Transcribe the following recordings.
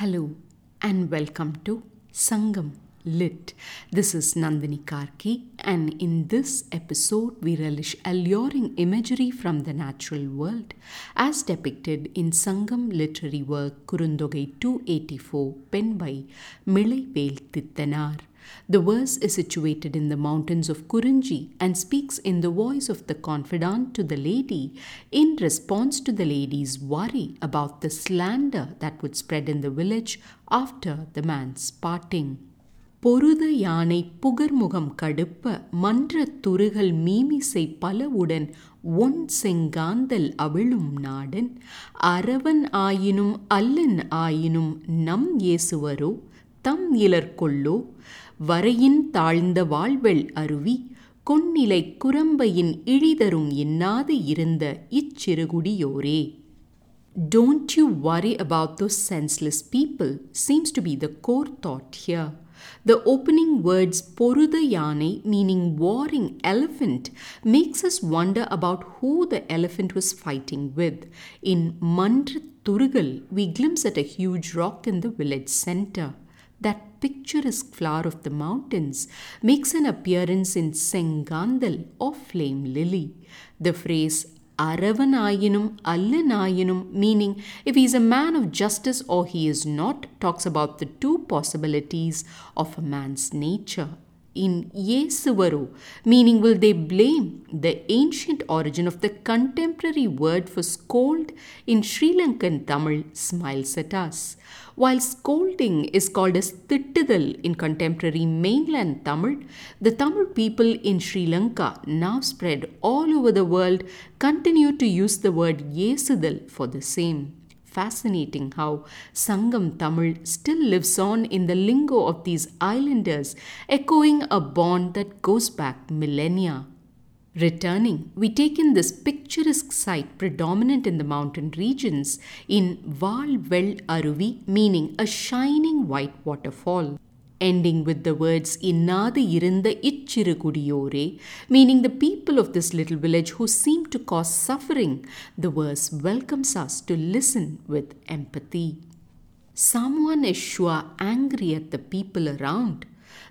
Hello and welcome to Sangam Lit. This is Nandini Karky, and in this episode, we relish alluring imagery from the natural world as depicted in Sangam literary work Kurunthogai 284, penned by Milai Vel Tittanar. The verse is situated in the mountains of Kurinji and speaks in the voice of the confidant to the lady in response to the lady's worry about the slander that would spread in the village after the man's parting. பொருத யானை புகர்முகம் கடுப்ப மன்ற துருகல் மீமிசை பலவுடன் one செங்காந்தல் அவிழும் நாடன் அரவன் ஆயினும் அல்லன் ஆயினும் நம் இயேசுவரோ தம் இலர் கொள்ளோ வரையின் தாழ்ந்த வாழ்வெள் அருவி கொன்னிலை குரம்பையின் இழிதரும் இன்னாது இருந்த இச்சிறுகுடியோரே Don't you worry about those senseless people seems to be the core thought here. The opening words Poruda Yane, meaning warring elephant, makes us wonder about who the elephant was fighting with. In Mandra Turugal, we glimpse at a huge rock in the village center. That picturesque flower of the mountains makes an appearance in Sengandal or flame lily. The phrase Aravanayinum Allanayinum, meaning if he is a man of justice or he is not, talks about the two possibilities of a man's nature. In Yesuvaru, meaning will they blame the ancient origin of the contemporary word for scold in Sri Lankan Tamil smiles at us. While scolding is called as Tittidal in contemporary mainland Tamil, the Tamil people in Sri Lanka, now spread all over the world, continue to use the word Yesudal for the same. Fascinating how Sangam Tamil still lives on in the lingo of these islanders, echoing a bond that goes back millennia. Returning, we take in this picturesque sight predominant in the mountain regions in Valvel Aruvi, meaning a shining white waterfall. Ending with the words Innadu irunda ichirukudiyore, meaning the people of this little village who seem to cause suffering, the verse welcomes us to listen with empathy. Someone is sure angry at the people around.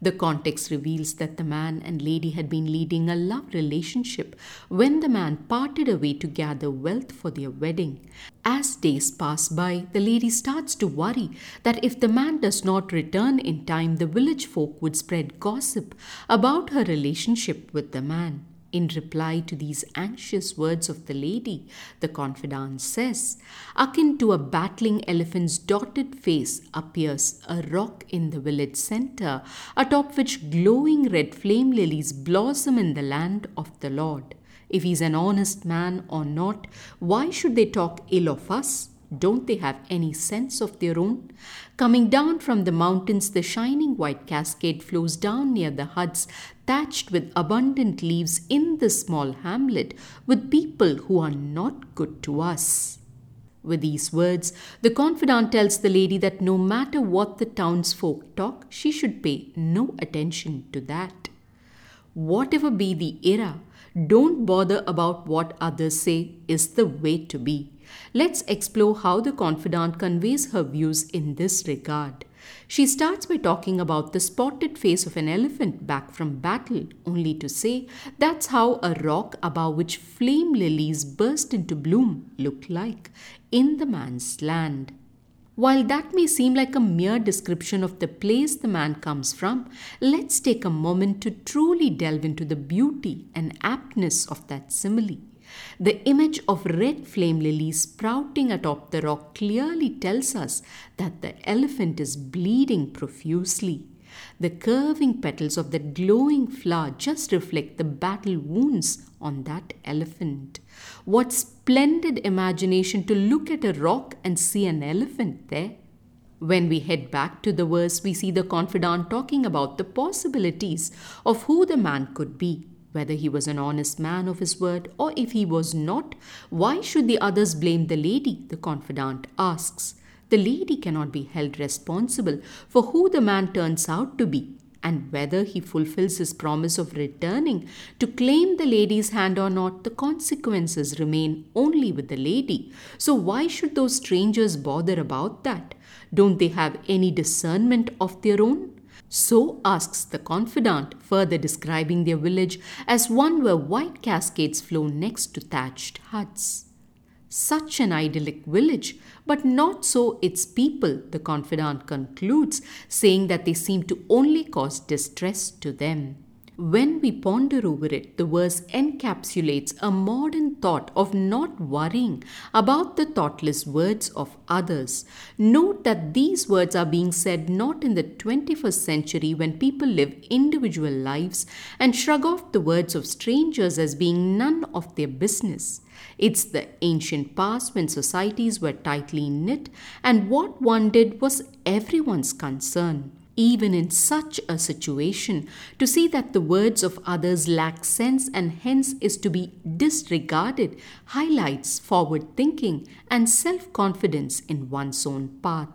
The context reveals that the man and lady had been leading a love relationship when the man parted away to gather wealth for their wedding. As days pass by, the lady starts to worry that if the man does not return in time, the village folk would spread gossip about her relationship with the man. In reply to these anxious words of the lady, the confidant says, Akin to a battling elephant's dotted face appears a rock in the village center, atop which glowing red flame lilies blossom in the land of the Lord. If he's an honest man or not, why should they talk ill of us? Don't they have any sense of their own? Coming down from the mountains, the shining white cascade flows down near the huts thatched with abundant leaves in the small hamlet with people who are not good to us. With these words, the confidant tells the lady that no matter what the townsfolk talk, she should pay no attention to that. Whatever be the era, don't bother about what others say is the way to be. Let's explore how the confidant conveys her views in this regard. She starts by talking about the spotted face of an elephant back from battle, only to say that's how a rock above which flame lilies burst into bloom looked like in the man's land. While that may seem like a mere description of the place the man comes from, let's take a moment to truly delve into the beauty and aptness of that simile. The image of red flame lilies sprouting atop the rock clearly tells us that the elephant is bleeding profusely. The curving petals of that glowing flower just reflect the battle wounds on that elephant. What splendid imagination to look at a rock and see an elephant there. When we head back to the verse, we see the confidant talking about the possibilities of who the man could be. Whether he was an honest man of his word or if he was not, why should the others blame the lady? The confidant asks. The lady cannot be held responsible for who the man turns out to be and whether he fulfills his promise of returning to claim the lady's hand or not, the consequences remain only with the lady. So, why should those strangers bother about that? Don't they have any discernment of their own? So asks the confidant, further describing their village as one where white cascades flow next to thatched huts. Such an idyllic village, but not so its people, the confidant concludes, saying that they seem to only cause distress to them. When we ponder over it, the verse encapsulates a modern thought of not worrying about the thoughtless words of others. Note that these words are being said not in the 21st century when people live individual lives and shrug off the words of strangers as being none of their business. It's the ancient past when societies were tightly knit and what one did was everyone's concern even in such a situation, to see that the words of others lack sense and hence is to be disregarded highlights forward thinking and self confidence in one's own path.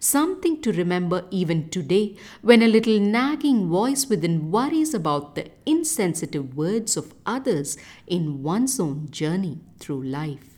Something to remember even today when a little nagging voice within worries about the insensitive words of others in one's own journey through life.